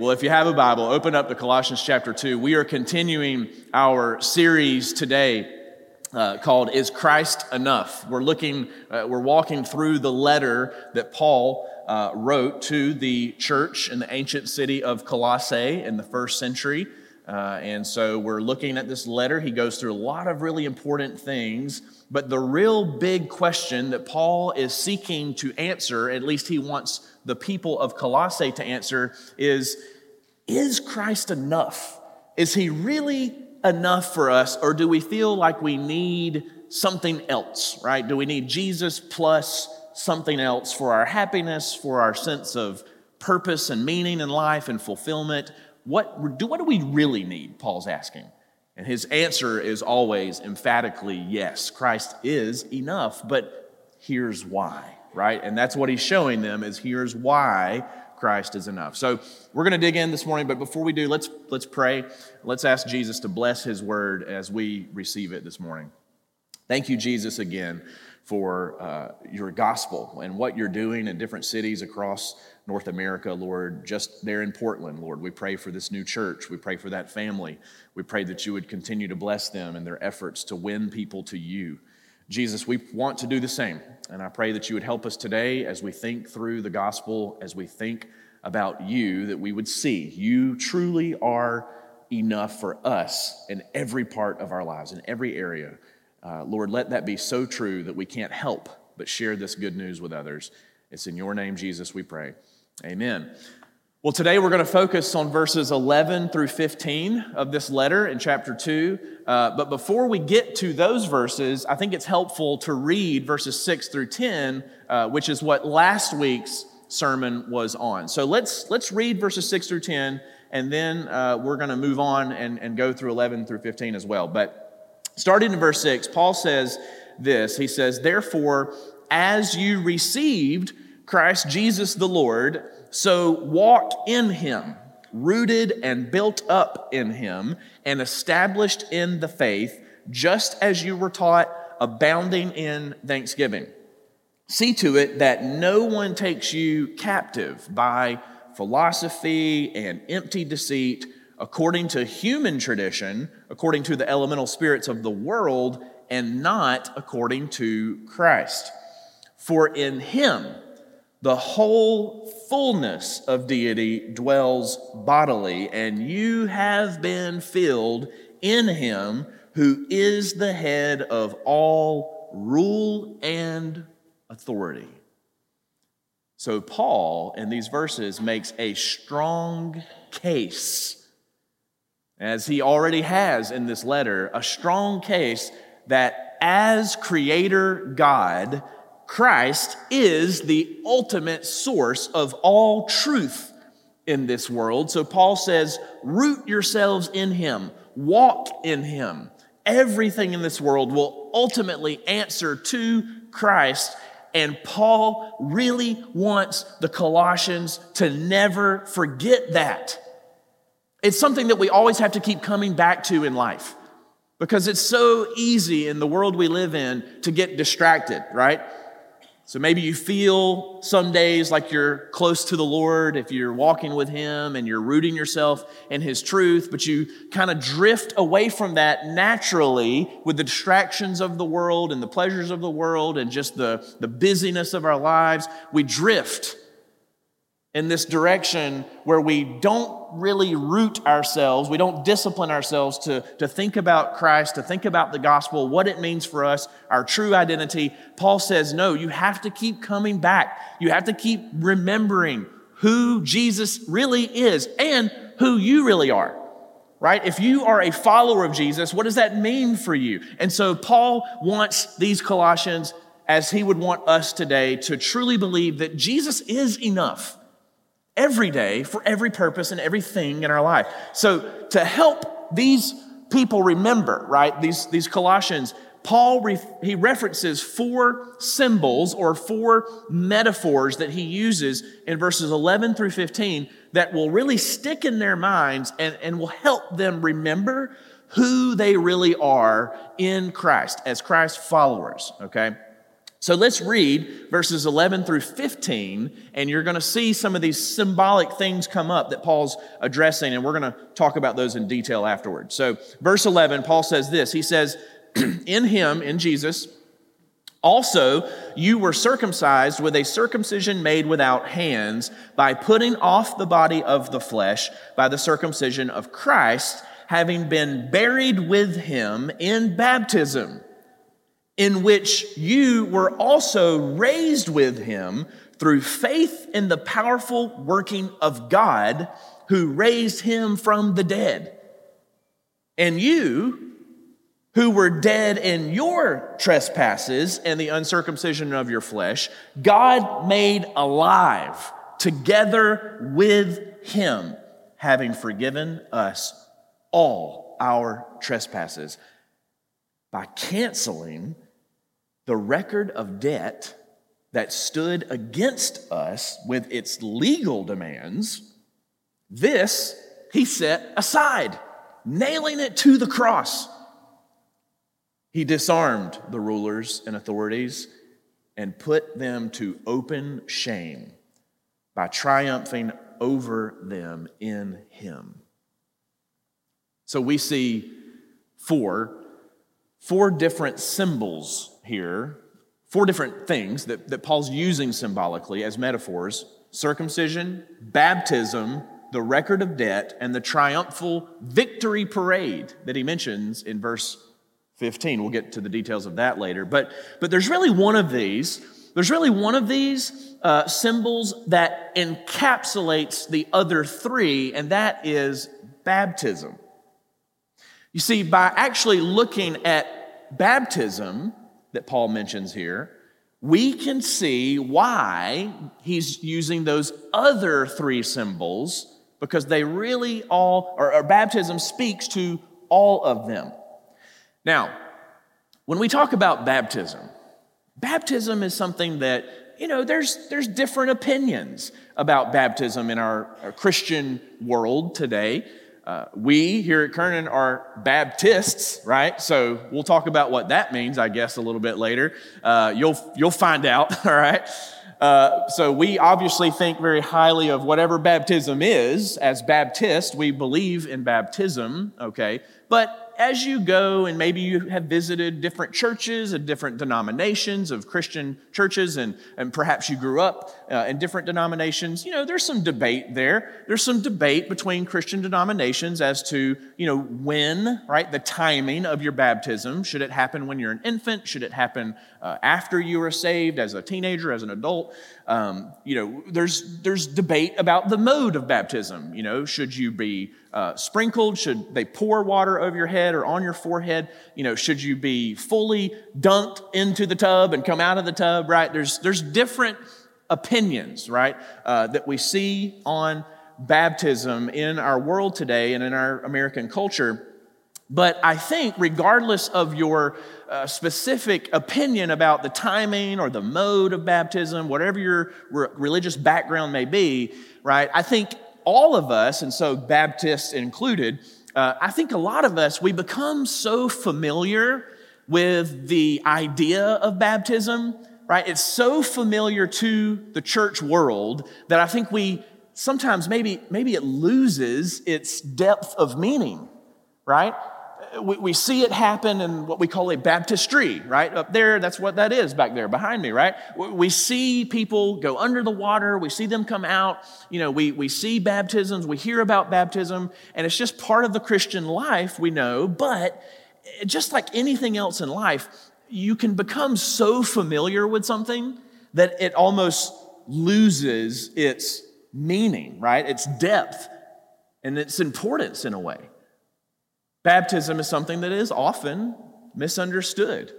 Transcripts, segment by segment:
Well, if you have a Bible, open up to Colossians chapter 2. We are continuing our series today uh, called Is Christ Enough? We're looking, uh, we're walking through the letter that Paul uh, wrote to the church in the ancient city of Colossae in the first century. Uh, and so we're looking at this letter. He goes through a lot of really important things. But the real big question that Paul is seeking to answer, at least he wants the people of Colossae to answer, is Is Christ enough? Is he really enough for us, or do we feel like we need something else, right? Do we need Jesus plus something else for our happiness, for our sense of purpose and meaning in life and fulfillment? What do, what do we really need? Paul's asking. And his answer is always emphatically yes, Christ is enough, but here's why, right? And that's what he's showing them is here's why Christ is enough. So we're going to dig in this morning, but before we do, let's let's pray. Let's ask Jesus to bless his word as we receive it this morning. Thank you, Jesus, again for uh, your gospel and what you're doing in different cities across North America, Lord, just there in Portland, Lord. We pray for this new church. We pray for that family. We pray that you would continue to bless them in their efforts to win people to you. Jesus, we want to do the same. And I pray that you would help us today as we think through the gospel, as we think about you, that we would see you truly are enough for us in every part of our lives, in every area. Uh, Lord, let that be so true that we can't help but share this good news with others. It's in your name, Jesus, we pray. Amen. Well, today we're going to focus on verses 11 through 15 of this letter in chapter 2. Uh, but before we get to those verses, I think it's helpful to read verses 6 through 10, uh, which is what last week's sermon was on. So let's, let's read verses 6 through 10, and then uh, we're going to move on and, and go through 11 through 15 as well. But starting in verse 6, Paul says this He says, Therefore, as you received Christ Jesus the Lord, so walk in him, rooted and built up in him, and established in the faith, just as you were taught, abounding in thanksgiving. See to it that no one takes you captive by philosophy and empty deceit, according to human tradition, according to the elemental spirits of the world, and not according to Christ. For in him, the whole fullness of deity dwells bodily, and you have been filled in him who is the head of all rule and authority. So, Paul in these verses makes a strong case, as he already has in this letter, a strong case that as creator God, Christ is the ultimate source of all truth in this world. So Paul says, root yourselves in him, walk in him. Everything in this world will ultimately answer to Christ. And Paul really wants the Colossians to never forget that. It's something that we always have to keep coming back to in life because it's so easy in the world we live in to get distracted, right? So maybe you feel some days like you're close to the Lord if you're walking with Him and you're rooting yourself in His truth, but you kind of drift away from that naturally with the distractions of the world and the pleasures of the world and just the, the busyness of our lives. We drift in this direction where we don't really root ourselves, we don't discipline ourselves to, to think about Christ, to think about the gospel, what it means for us, our true identity. Paul says, no, you have to keep coming back. You have to keep remembering who Jesus really is and who you really are. Right? If you are a follower of Jesus, what does that mean for you? And so Paul wants these Colossians, as he would want us today, to truly believe that Jesus is enough every day for every purpose and everything in our life. So to help these people remember, right, these, these Colossians, Paul he references four symbols or four metaphors that he uses in verses 11 through 15 that will really stick in their minds and, and will help them remember who they really are in Christ as Christ followers, okay? So let's read verses 11 through 15, and you're going to see some of these symbolic things come up that Paul's addressing, and we're going to talk about those in detail afterwards. So, verse 11, Paul says this He says, In him, in Jesus, also you were circumcised with a circumcision made without hands, by putting off the body of the flesh by the circumcision of Christ, having been buried with him in baptism in which you were also raised with him through faith in the powerful working of God who raised him from the dead. And you, who were dead in your trespasses and the uncircumcision of your flesh, God made alive together with him, having forgiven us all our trespasses by canceling the record of debt that stood against us with its legal demands, this he set aside, nailing it to the cross. He disarmed the rulers and authorities and put them to open shame by triumphing over them in him. So we see four four different symbols here, four different things that, that Paul's using symbolically as metaphors circumcision, baptism, the record of debt, and the triumphal victory parade that he mentions in verse 15. We'll get to the details of that later. But, but there's really one of these. There's really one of these uh, symbols that encapsulates the other three, and that is baptism. You see, by actually looking at baptism, that Paul mentions here, we can see why he's using those other three symbols because they really all, or, or, baptism speaks to all of them. Now, when we talk about baptism, baptism is something that, you know, there's, there's different opinions about baptism in our, our Christian world today. Uh, we here at Kernan are Baptists, right? So we'll talk about what that means, I guess, a little bit later. Uh, you'll you'll find out, all right? Uh, so we obviously think very highly of whatever baptism is. As Baptists, we believe in baptism, okay? But as you go and maybe you have visited different churches and different denominations of Christian churches, and, and perhaps you grew up uh, in different denominations, you know, there's some debate there. There's some debate between Christian denominations as to, you know, when, right, the timing of your baptism. Should it happen when you're an infant? Should it happen uh, after you are saved, as a teenager, as an adult? Um, you know, there's, there's debate about the mode of baptism. You know, should you be uh, sprinkled? Should they pour water over your head or on your forehead? You know, should you be fully dunked into the tub and come out of the tub? Right? There's there's different opinions, right, uh, that we see on baptism in our world today and in our American culture. But I think, regardless of your uh, specific opinion about the timing or the mode of baptism, whatever your re- religious background may be, right, I think all of us, and so Baptists included, uh, I think a lot of us, we become so familiar with the idea of baptism, right? It's so familiar to the church world that I think we sometimes maybe, maybe it loses its depth of meaning, right? We, we see it happen in what we call a baptistry, right? Up there, that's what that is back there behind me, right? We see people go under the water, we see them come out, you know, we, we see baptisms, we hear about baptism, and it's just part of the Christian life, we know, but just like anything else in life, you can become so familiar with something that it almost loses its meaning, right? Its depth and its importance in a way. Baptism is something that is often misunderstood.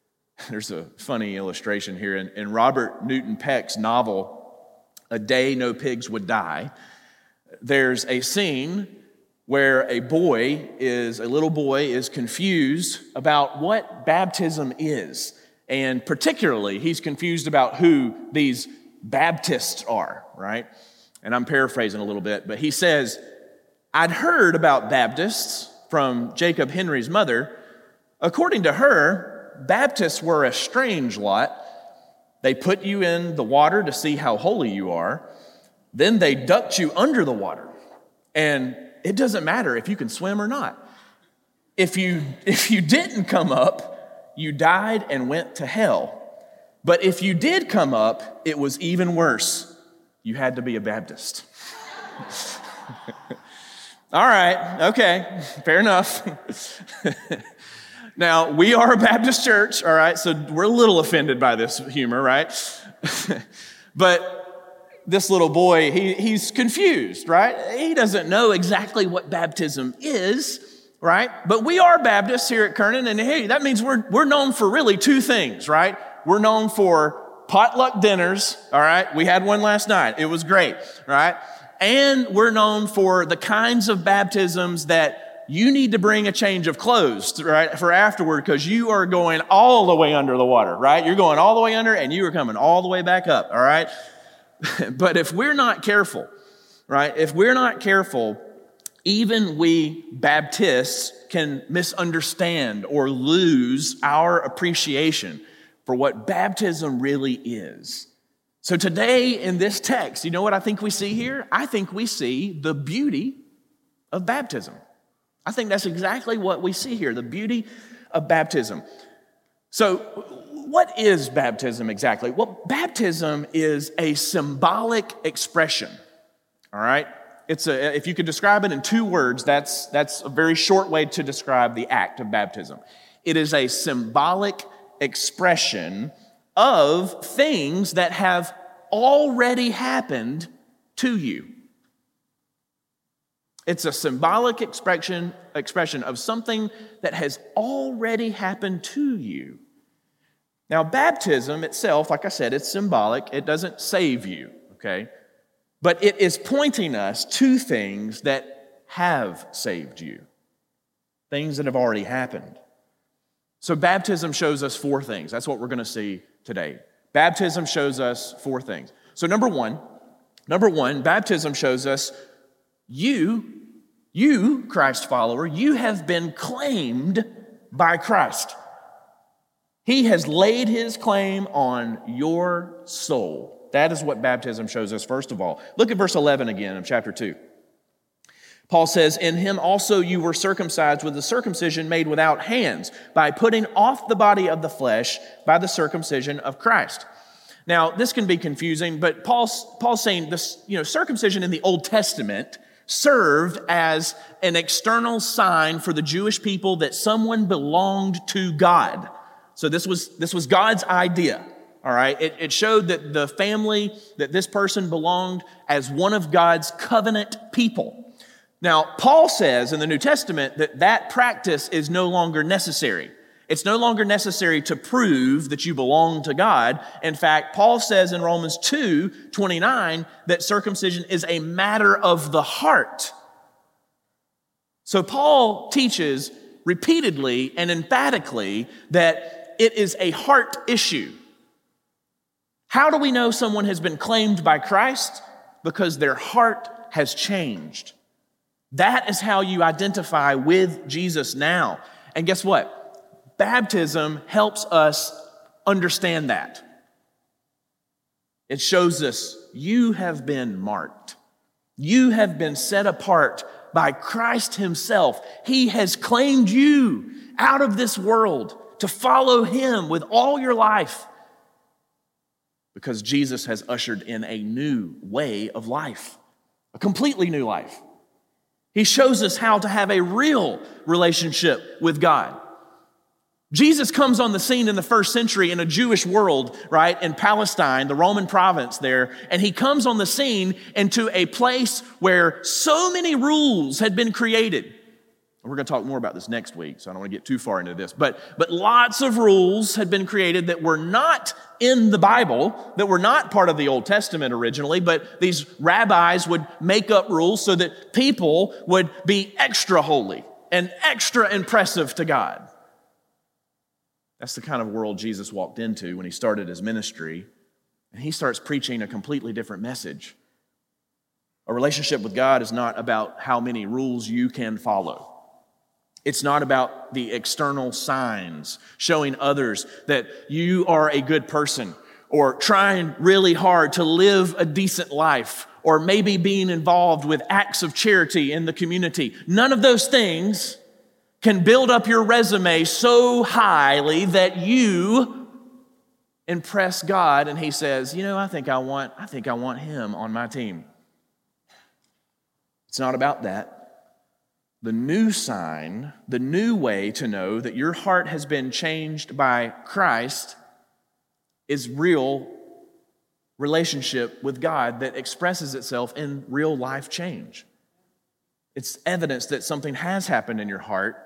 There's a funny illustration here in, in Robert Newton Peck's novel, A Day No Pigs Would Die. There's a scene where a boy is, a little boy is confused about what baptism is. And particularly, he's confused about who these Baptists are, right? And I'm paraphrasing a little bit, but he says, I'd heard about Baptists from Jacob Henry's mother, according to her, Baptists were a strange lot. They put you in the water to see how holy you are. Then they ducked you under the water. And it doesn't matter if you can swim or not. If you, if you didn't come up, you died and went to hell. But if you did come up, it was even worse. You had to be a Baptist. All right, okay, fair enough. now, we are a Baptist church, all right, so we're a little offended by this humor, right? but this little boy, he, he's confused, right? He doesn't know exactly what baptism is, right? But we are Baptists here at Kernan, and hey, that means we're, we're known for really two things, right? We're known for potluck dinners, all right? We had one last night. It was great, right? And we're known for the kinds of baptisms that you need to bring a change of clothes, right, for afterward because you are going all the way under the water, right? You're going all the way under and you are coming all the way back up, all right? but if we're not careful, right, if we're not careful, even we Baptists can misunderstand or lose our appreciation for what baptism really is. So, today in this text, you know what I think we see here? I think we see the beauty of baptism. I think that's exactly what we see here the beauty of baptism. So, what is baptism exactly? Well, baptism is a symbolic expression. All right? It's a, if you could describe it in two words, that's, that's a very short way to describe the act of baptism. It is a symbolic expression of things that have already happened to you. It's a symbolic expression, expression of something that has already happened to you. Now, baptism itself, like I said, it's symbolic. It doesn't save you, okay? But it is pointing us to things that have saved you, things that have already happened. So, baptism shows us four things. That's what we're going to see today. Baptism shows us four things. So, number one, number one, baptism shows us you, you, Christ follower, you have been claimed by Christ. He has laid his claim on your soul. That is what baptism shows us, first of all. Look at verse 11 again of chapter 2. Paul says, In him also you were circumcised with the circumcision made without hands, by putting off the body of the flesh by the circumcision of Christ. Now, this can be confusing, but Paul's, Paul's saying this, you know, circumcision in the Old Testament served as an external sign for the Jewish people that someone belonged to God. So this was, this was God's idea. All right. It, it showed that the family, that this person belonged as one of God's covenant people. Now, Paul says in the New Testament that that practice is no longer necessary. It's no longer necessary to prove that you belong to God. In fact, Paul says in Romans 2 29 that circumcision is a matter of the heart. So, Paul teaches repeatedly and emphatically that it is a heart issue. How do we know someone has been claimed by Christ? Because their heart has changed. That is how you identify with Jesus now. And guess what? Baptism helps us understand that. It shows us you have been marked. You have been set apart by Christ Himself. He has claimed you out of this world to follow Him with all your life because Jesus has ushered in a new way of life, a completely new life. He shows us how to have a real relationship with God. Jesus comes on the scene in the first century in a Jewish world, right, in Palestine, the Roman province there, and he comes on the scene into a place where so many rules had been created. We're going to talk more about this next week, so I don't want to get too far into this. But, but lots of rules had been created that were not in the Bible, that were not part of the Old Testament originally, but these rabbis would make up rules so that people would be extra holy and extra impressive to God. That's the kind of world Jesus walked into when he started his ministry, and he starts preaching a completely different message. A relationship with God is not about how many rules you can follow. It's not about the external signs showing others that you are a good person or trying really hard to live a decent life or maybe being involved with acts of charity in the community. None of those things can build up your resume so highly that you impress God and he says, "You know, I think I want I think I want him on my team." It's not about that. The new sign, the new way to know that your heart has been changed by Christ is real relationship with God that expresses itself in real life change. It's evidence that something has happened in your heart,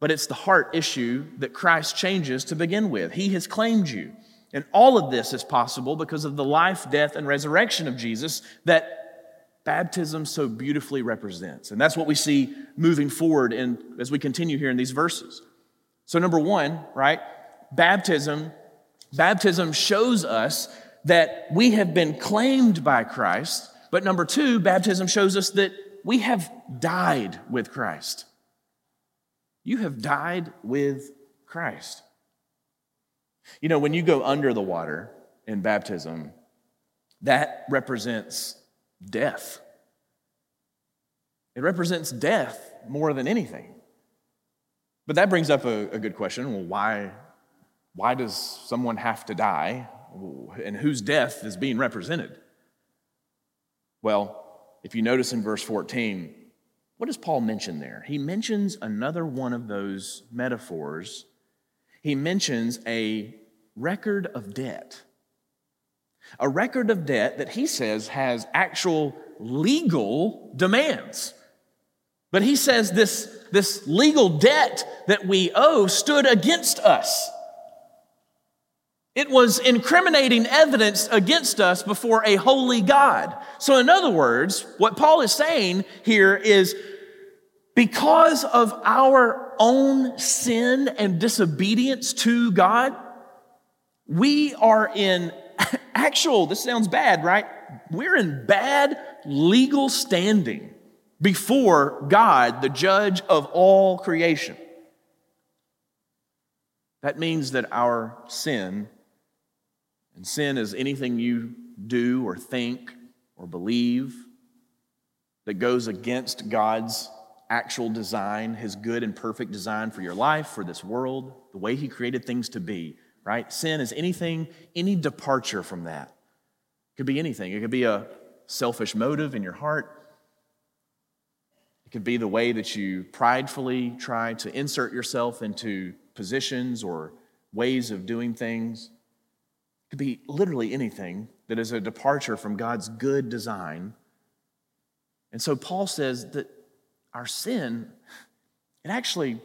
but it's the heart issue that Christ changes to begin with. He has claimed you. And all of this is possible because of the life, death, and resurrection of Jesus that baptism so beautifully represents. And that's what we see moving forward in, as we continue here in these verses. So, number one, right? Baptism. Baptism shows us that we have been claimed by Christ. But number two, baptism shows us that we have died with Christ. You have died with Christ. You know, when you go under the water in baptism, that represents death. It represents death more than anything. But that brings up a, a, good question. Well, why, why does someone have to die? And whose death is being represented? Well, if you notice in verse 14, what does Paul mention there? He mentions another one of those metaphors. He mentions a record of debt. A record of debt that he says has actual legal demands. But he says this, this legal debt that we owe stood against us. It was incriminating evidence against us before a holy God. So, in other words, what Paul is saying here is because of our own sin and disobedience to God, we are in actual, this sounds bad, right? We're in bad legal standing before God, the judge of all creation. That means that our sin, and sin is anything you do or think or believe that goes against God's actual design, His good and perfect design for your life, for this world, the way He created things to be right? Sin is anything, any departure from that. It could be anything. It could be a selfish motive in your heart. It could be the way that you pridefully try to insert yourself into positions or ways of doing things. It could be literally anything that is a departure from God's good design. And so Paul says that our sin, it actually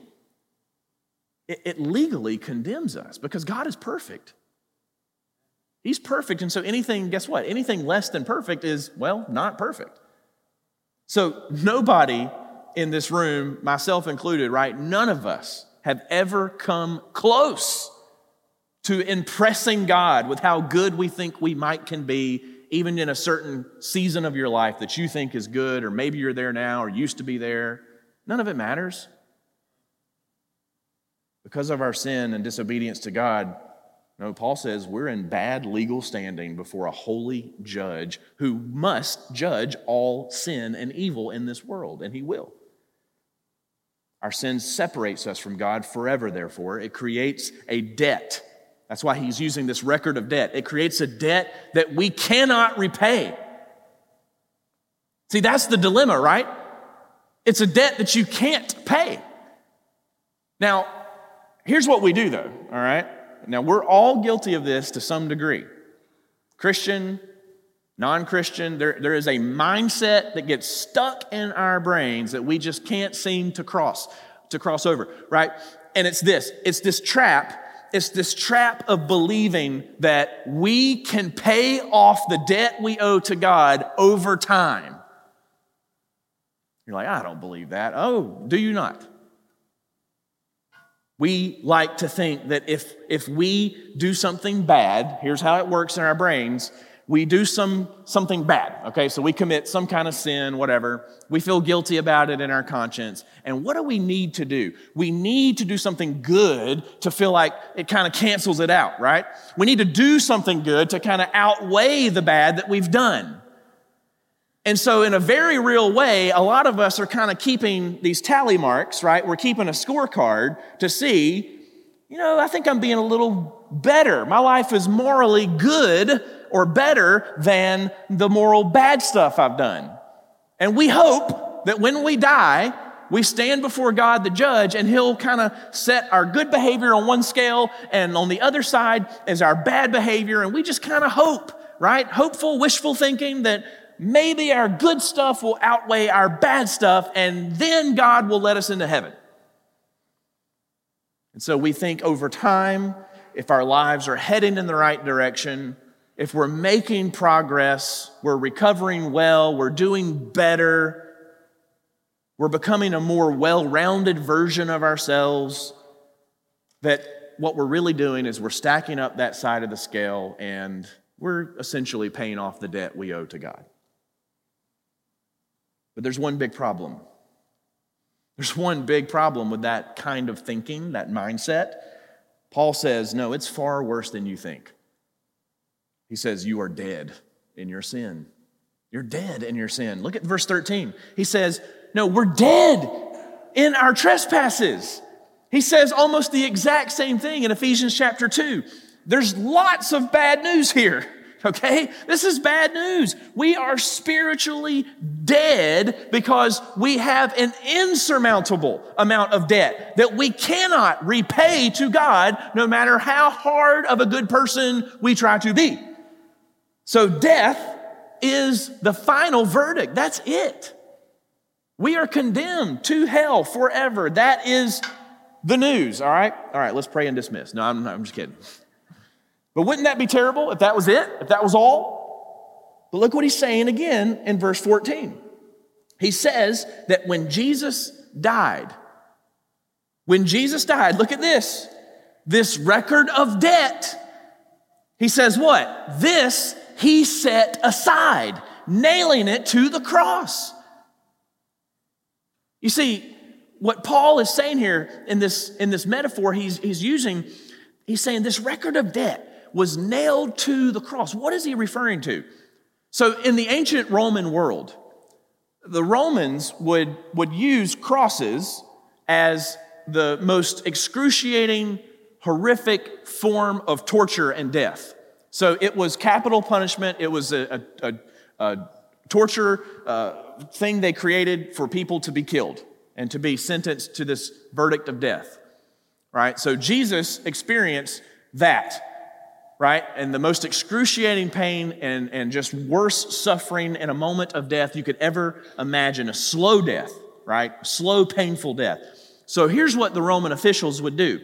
it, it legally condemns us because God is perfect. He's perfect. And so anything, guess what? Anything less than perfect is, well, not perfect. So nobody in this room, myself included, right? None of us have ever come close to impressing God with how good we think we might can be, even in a certain season of your life that you think is good, or maybe you're there now or used to be there. None of it matters. Because of our sin and disobedience to God, no, Paul says we're in bad legal standing before a holy judge who must judge all sin and evil in this world, and he will. Our sin separates us from God forever, therefore. It creates a debt. That's why he's using this record of debt. It creates a debt that we cannot repay. See, that's the dilemma, right? It's a debt that you can't pay. Now, Here's what we do, though, all right? Now, we're all guilty of this to some degree. Christian, non Christian, there, there is a mindset that gets stuck in our brains that we just can't seem to cross, to cross over, right? And it's this it's this trap. It's this trap of believing that we can pay off the debt we owe to God over time. You're like, I don't believe that. Oh, do you not? We like to think that if, if we do something bad, here's how it works in our brains we do some something bad okay? So we commit some kind of sin whatever. We feel guilty about it in our conscience. And what do we need to do? We need to do something good to feel like it kind of cancels it out right? We need to do something good to kind of outweigh the bad that we've done and so in a very real way a lot of us are kind of keeping these tally marks right we're keeping a scorecard to see you know i think i'm being a little better my life is morally good or better than the moral bad stuff I've done. And we hope that when we die, we stand before God the judge and he'll kind of set our good behavior on one scale and on the other side is our bad behavior. And we just kind of hope, right? Hopeful, wishful thinking that maybe our good stuff will outweigh our bad stuff and then God will let us into heaven. And so we think over time, if our lives are heading in the right direction, if we're making progress, we're recovering well, we're doing better, we're becoming a more well rounded version of ourselves, that what we're really doing is we're stacking up that side of the scale and we're essentially paying off the debt we owe to God. But there's one big problem. There's one big problem with that kind of thinking, that mindset. Paul says, no, it's far worse than you think. He says, You are dead in your sin. You're dead in your sin. Look at verse 13. He says, No, we're dead in our trespasses. He says almost the exact same thing in Ephesians chapter 2. There's lots of bad news here. Okay? This is bad news. We are spiritually dead because we have an insurmountable amount of debt that we cannot repay to God no matter how hard of a good person we try to be. So death is the final verdict. That's it. We are condemned to hell forever. That is the news, all right? All right, let's pray and dismiss. No, I'm, I'm just kidding. But wouldn't that be terrible if that was it? If that was all? But look what he's saying again in verse 14. He says that when Jesus died, when Jesus died, look at this. This record of debt, he says what? This he set aside, nailing it to the cross. You see, what Paul is saying here in this, in this metaphor he's, he's using, he's saying this record of debt was nailed to the cross. What is he referring to? So, in the ancient Roman world, the Romans would, would use crosses as the most excruciating, horrific form of torture and death. So it was capital punishment, it was a, a, a, a torture uh, thing they created for people to be killed and to be sentenced to this verdict of death. Right? So Jesus experienced that, right? And the most excruciating pain and, and just worse suffering in a moment of death you could ever imagine a slow death, right? Slow, painful death. So here's what the Roman officials would do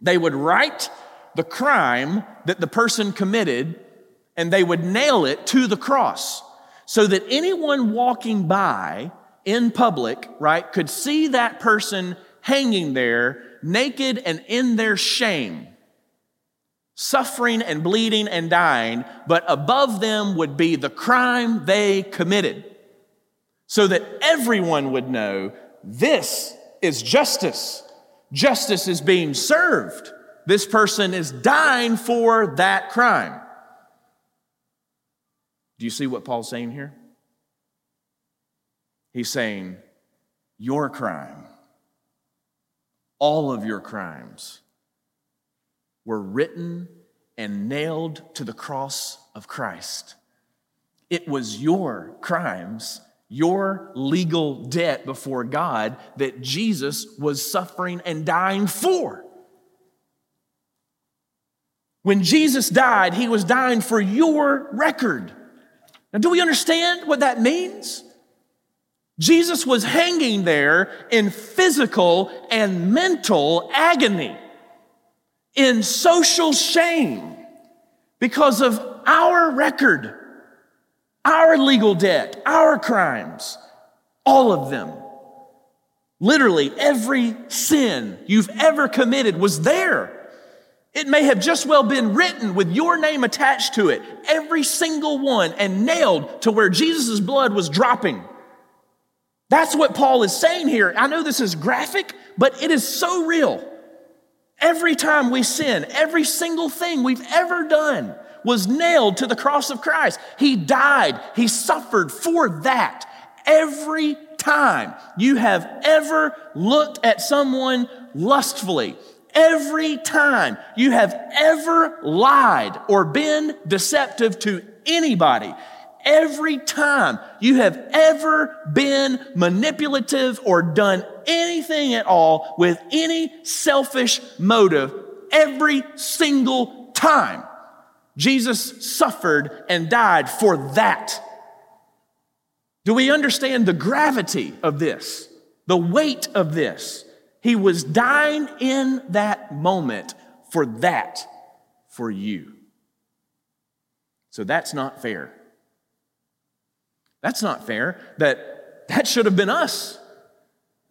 they would write the crime that the person committed and they would nail it to the cross so that anyone walking by in public, right, could see that person hanging there naked and in their shame, suffering and bleeding and dying, but above them would be the crime they committed so that everyone would know this is justice. Justice is being served. This person is dying for that crime. Do you see what Paul's saying here? He's saying, Your crime, all of your crimes, were written and nailed to the cross of Christ. It was your crimes, your legal debt before God that Jesus was suffering and dying for. When Jesus died, he was dying for your record. Now, do we understand what that means? Jesus was hanging there in physical and mental agony, in social shame, because of our record, our legal debt, our crimes, all of them. Literally, every sin you've ever committed was there It may have just well been written with your name attached to it, every single one, and nailed to where Jesus' blood was dropping. That's what Paul is saying here. I know this is graphic, but it is so real. Every time we sin, every single thing we've ever done was nailed to the cross of Christ. He died, He suffered for that. Every time you have ever looked at someone lustfully, every time you have ever lied or been deceptive to anybody, every time you have ever been manipulative or done anything at all with any selfish motive, every single time, Jesus suffered and died for that. Do we understand the gravity of this, the weight of this? He was dying in that moment for that, for you. So that's not fair. That's not fair. That that should have been us.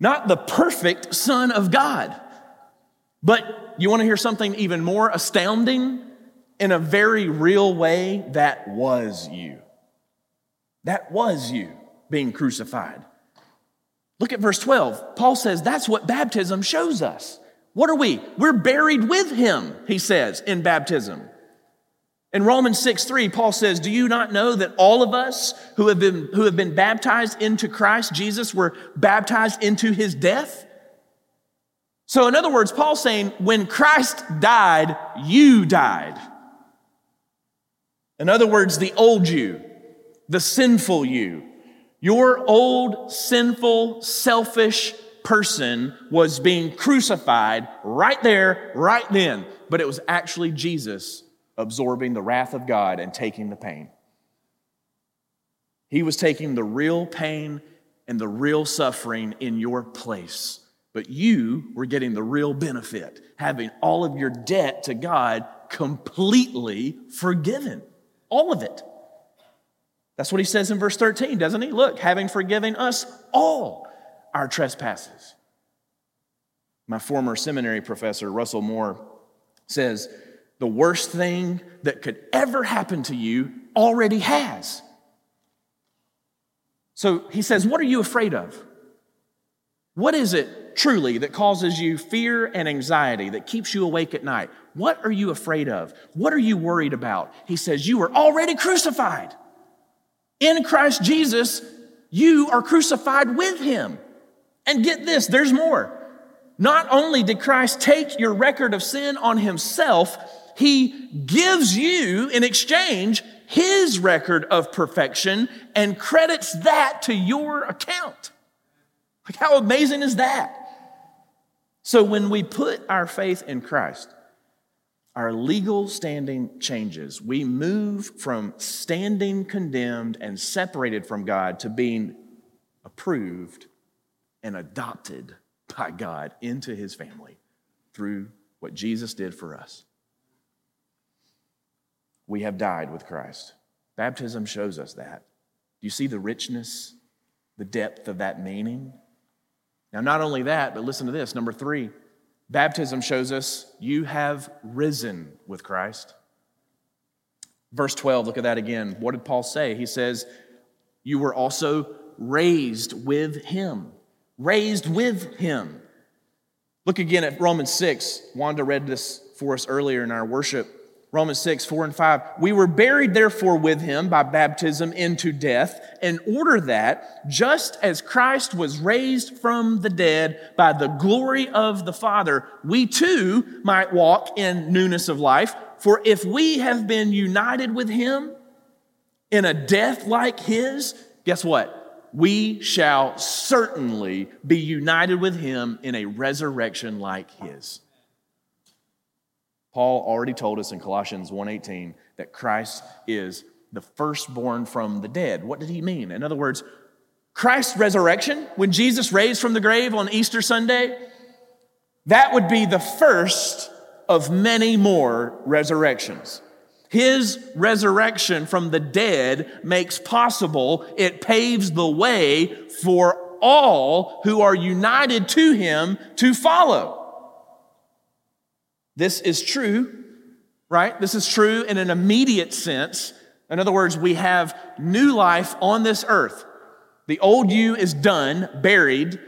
Not the perfect son of God. But you want to hear something even more astounding? In a very real way, that was you. That was you being crucified. Look at verse 12. Paul says that's what baptism shows us. What are we? We're buried with him, he says, in baptism. In Romans 6 3, Paul says, Do you not know that all of us who have been, who have been baptized into Christ Jesus were baptized into his death? So, in other words, Paul's saying, When Christ died, you died. In other words, the old you, the sinful you, your old, sinful, selfish person was being crucified right there, right then. But it was actually Jesus absorbing the wrath of God and taking the pain. He was taking the real pain and the real suffering in your place. But you were getting the real benefit, having all of your debt to God completely forgiven. All of it. That's what he says in verse 13, doesn't he? Look, having forgiven us all our trespasses. My former seminary professor, Russell Moore, says the worst thing that could ever happen to you already has. So he says, What are you afraid of? What is it truly that causes you fear and anxiety, that keeps you awake at night? What are you afraid of? What are you worried about? He says, You are already crucified. In Christ Jesus, you are crucified with him. And get this, there's more. Not only did Christ take your record of sin on himself, he gives you in exchange his record of perfection and credits that to your account. Like, how amazing is that? So, when we put our faith in Christ, our legal standing changes. We move from standing condemned and separated from God to being approved and adopted by God into his family through what Jesus did for us. We have died with Christ. Baptism shows us that. Do you see the richness, the depth of that meaning? Now, not only that, but listen to this. Number three, Baptism shows us you have risen with Christ. Verse 12, look at that again. What did Paul say? He says, You were also raised with him. Raised with him. Look again at Romans 6. Wanda read this for us earlier in our worship. Romans 6, 4 and 5. We were buried, therefore, with him by baptism into death, in order that, just as Christ was raised from the dead by the glory of the Father, we too might walk in newness of life. For if we have been united with him in a death like his, guess what? We shall certainly be united with him in a resurrection like his. Paul already told us in Colossians 1:18 that Christ is the firstborn from the dead. What did he mean? In other words, Christ's resurrection, when Jesus raised from the grave on Easter Sunday, that would be the first of many more resurrections. His resurrection from the dead makes possible, it paves the way for all who are united to him to follow. This is true, right? This is true in an immediate sense. In other words, we have new life on this earth. The old you is done, buried,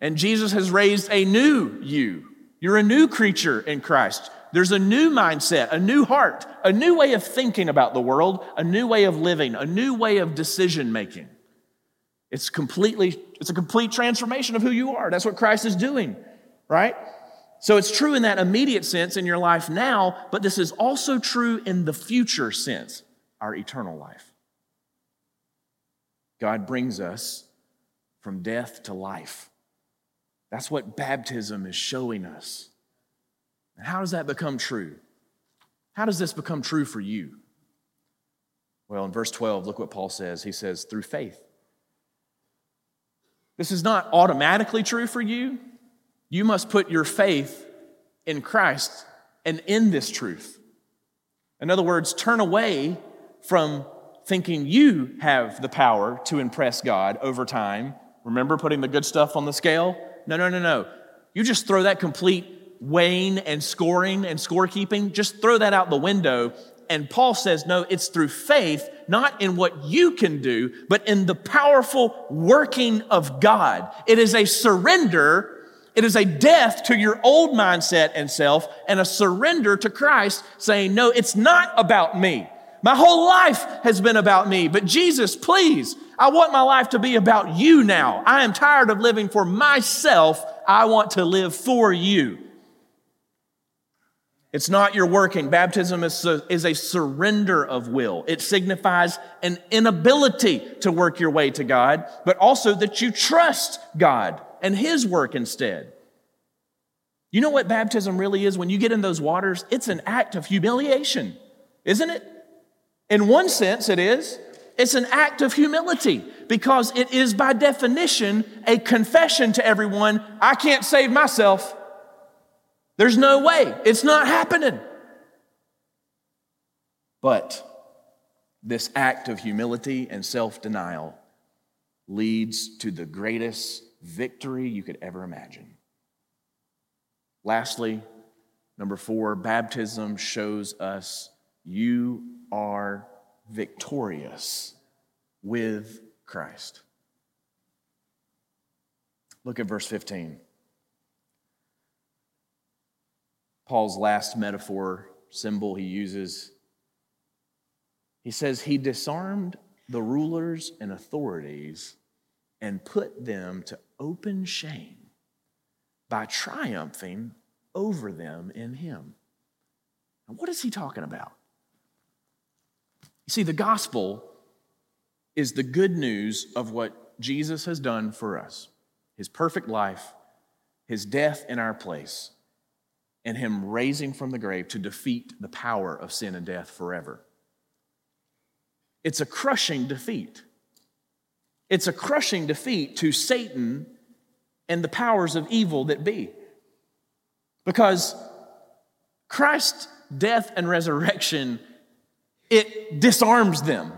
and Jesus has raised a new you. You're a new creature in Christ. There's a new mindset, a new heart, a new way of thinking about the world, a new way of living, a new way of decision making. It's completely, it's a complete transformation of who you are. That's what Christ is doing, right? So it's true in that immediate sense in your life now, but this is also true in the future sense, our eternal life. God brings us from death to life. That's what baptism is showing us. And how does that become true? How does this become true for you? Well, in verse 12, look what Paul says. He says, through faith. This is not automatically true for you. You must put your faith in Christ and in this truth. In other words, turn away from thinking you have the power to impress God over time. Remember putting the good stuff on the scale? No, no, no, no. You just throw that complete weighing and scoring and scorekeeping, just throw that out the window. And Paul says, no, it's through faith, not in what you can do, but in the powerful working of God. It is a surrender it is a death to your old mindset and self and a surrender to Christ saying, No, it's not about me. My whole life has been about me, but Jesus, please, I want my life to be about you now. I am tired of living for myself. I want to live for you. It's not your working. Baptism is is a surrender of will. It signifies an inability to work your way to God, but also that you trust God and His work instead. You know what baptism really is? When you get in those waters, it's an act of humiliation, isn't it? In one sense, it is. It's an act of humility because it is, by definition, a confession to everyone I can't save myself. There's no way. It's not happening. But this act of humility and self denial leads to the greatest victory you could ever imagine. Lastly, number four, baptism shows us you are victorious with Christ. Look at verse 15. Paul's last metaphor symbol he uses. He says, He disarmed the rulers and authorities and put them to open shame by triumphing over them in Him. What is he talking about? You see, the gospel is the good news of what Jesus has done for us his perfect life, his death in our place, and him raising from the grave to defeat the power of sin and death forever. It's a crushing defeat. It's a crushing defeat to Satan and the powers of evil that be. Because Christ's death and resurrection it disarms them.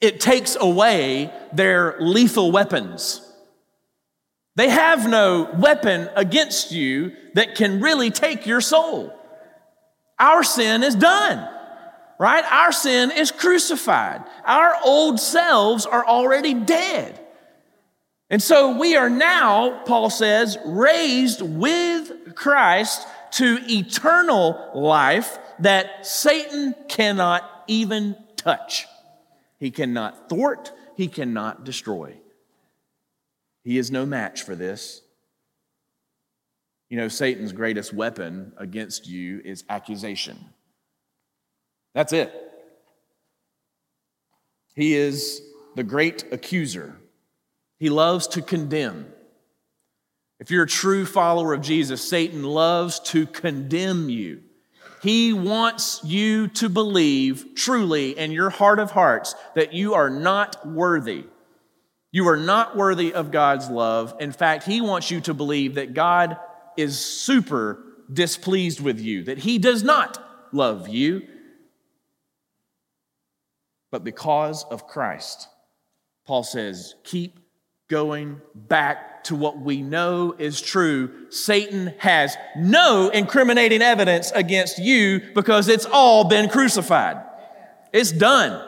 It takes away their lethal weapons. They have no weapon against you that can really take your soul. Our sin is done, right? Our sin is crucified. Our old selves are already dead. And so we are now, Paul says, raised with Christ to eternal life that Satan cannot even touch. He cannot thwart, he cannot destroy. He is no match for this. You know, Satan's greatest weapon against you is accusation. That's it. He is the great accuser. He loves to condemn. If you're a true follower of Jesus, Satan loves to condemn you. He wants you to believe truly in your heart of hearts that you are not worthy. You are not worthy of God's love. In fact, He wants you to believe that God is super displeased with you, that He does not love you. But because of Christ, Paul says, keep going back to what we know is true. Satan has no incriminating evidence against you because it's all been crucified. It's done.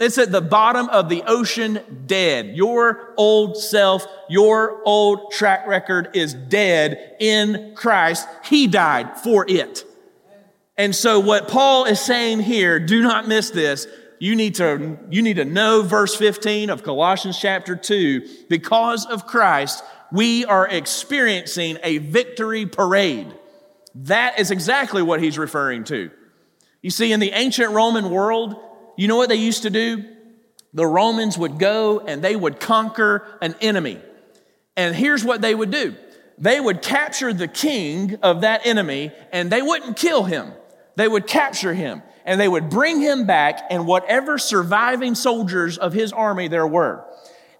It's at the bottom of the ocean, dead. Your old self, your old track record is dead in Christ. He died for it. And so, what Paul is saying here, do not miss this. You need to, you need to know verse 15 of Colossians chapter 2. Because of Christ, we are experiencing a victory parade. That is exactly what he's referring to. You see, in the ancient Roman world, you know what they used to do? The Romans would go and they would conquer an enemy. And here's what they would do they would capture the king of that enemy and they wouldn't kill him. They would capture him and they would bring him back and whatever surviving soldiers of his army there were.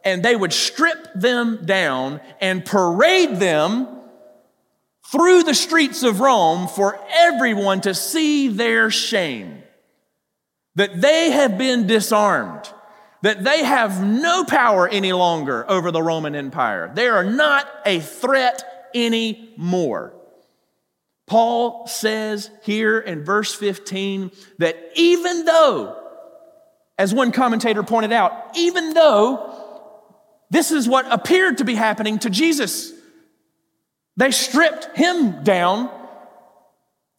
And they would strip them down and parade them through the streets of Rome for everyone to see their shame that they have been disarmed, that they have no power any longer over the Roman Empire. They are not a threat anymore. Paul says here in verse 15 that even though, as one commentator pointed out, even though this is what appeared to be happening to Jesus, they stripped him down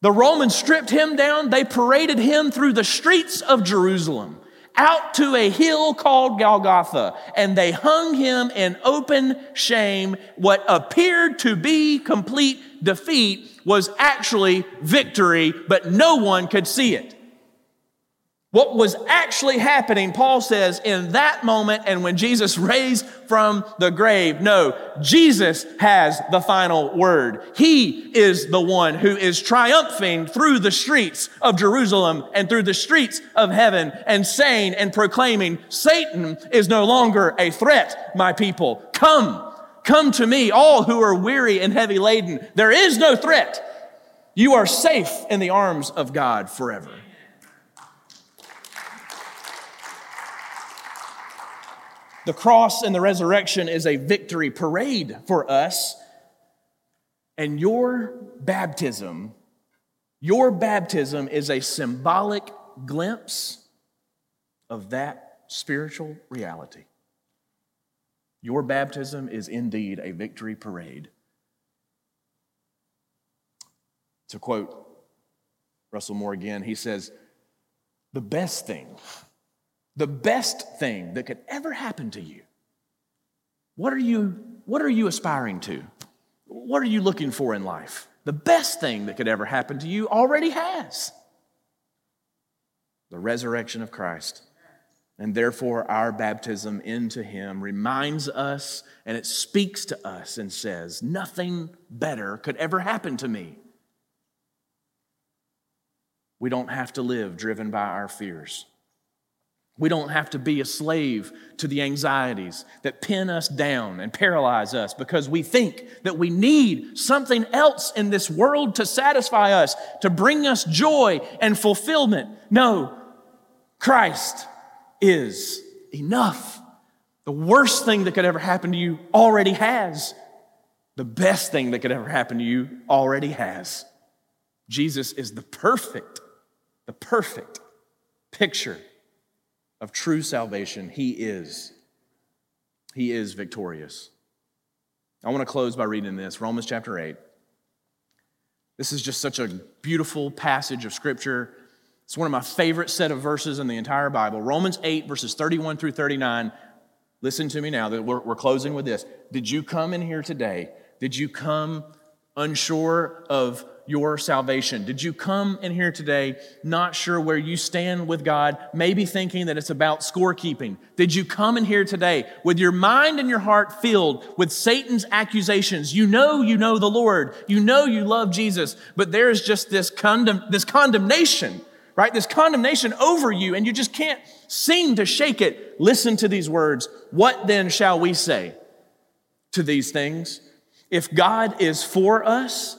the Romans stripped him down. They paraded him through the streets of Jerusalem out to a hill called Golgotha, and they hung him in open shame. What appeared to be complete defeat was actually victory, but no one could see it. What was actually happening, Paul says, in that moment and when Jesus raised from the grave, no, Jesus has the final word. He is the one who is triumphing through the streets of Jerusalem and through the streets of heaven and saying and proclaiming, Satan is no longer a threat, my people. Come, come to me, all who are weary and heavy laden. There is no threat. You are safe in the arms of God forever. The cross and the resurrection is a victory parade for us. And your baptism, your baptism is a symbolic glimpse of that spiritual reality. Your baptism is indeed a victory parade. To quote Russell Moore again, he says, The best thing the best thing that could ever happen to you. What are you, what are you aspiring to? What are you looking for in life? The best thing that could ever happen to you already has the resurrection of Christ. And therefore, our baptism into Him reminds us and it speaks to us and says, Nothing better could ever happen to me. We don't have to live driven by our fears. We don't have to be a slave to the anxieties that pin us down and paralyze us because we think that we need something else in this world to satisfy us, to bring us joy and fulfillment. No, Christ is enough. The worst thing that could ever happen to you already has. The best thing that could ever happen to you already has. Jesus is the perfect, the perfect picture of true salvation, He is. He is victorious. I want to close by reading this Romans chapter 8. This is just such a beautiful passage of Scripture. It's one of my favorite set of verses in the entire Bible. Romans 8, verses 31 through 39. Listen to me now, we're, we're closing with this. Did you come in here today? Did you come unsure of your salvation? Did you come in here today not sure where you stand with God, maybe thinking that it's about scorekeeping? Did you come in here today with your mind and your heart filled with Satan's accusations? You know you know the Lord, you know you love Jesus, but there's just this, condemn, this condemnation, right? This condemnation over you, and you just can't seem to shake it. Listen to these words. What then shall we say to these things? If God is for us,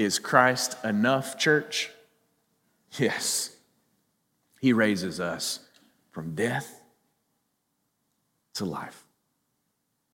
Is Christ enough, church? Yes. He raises us from death to life.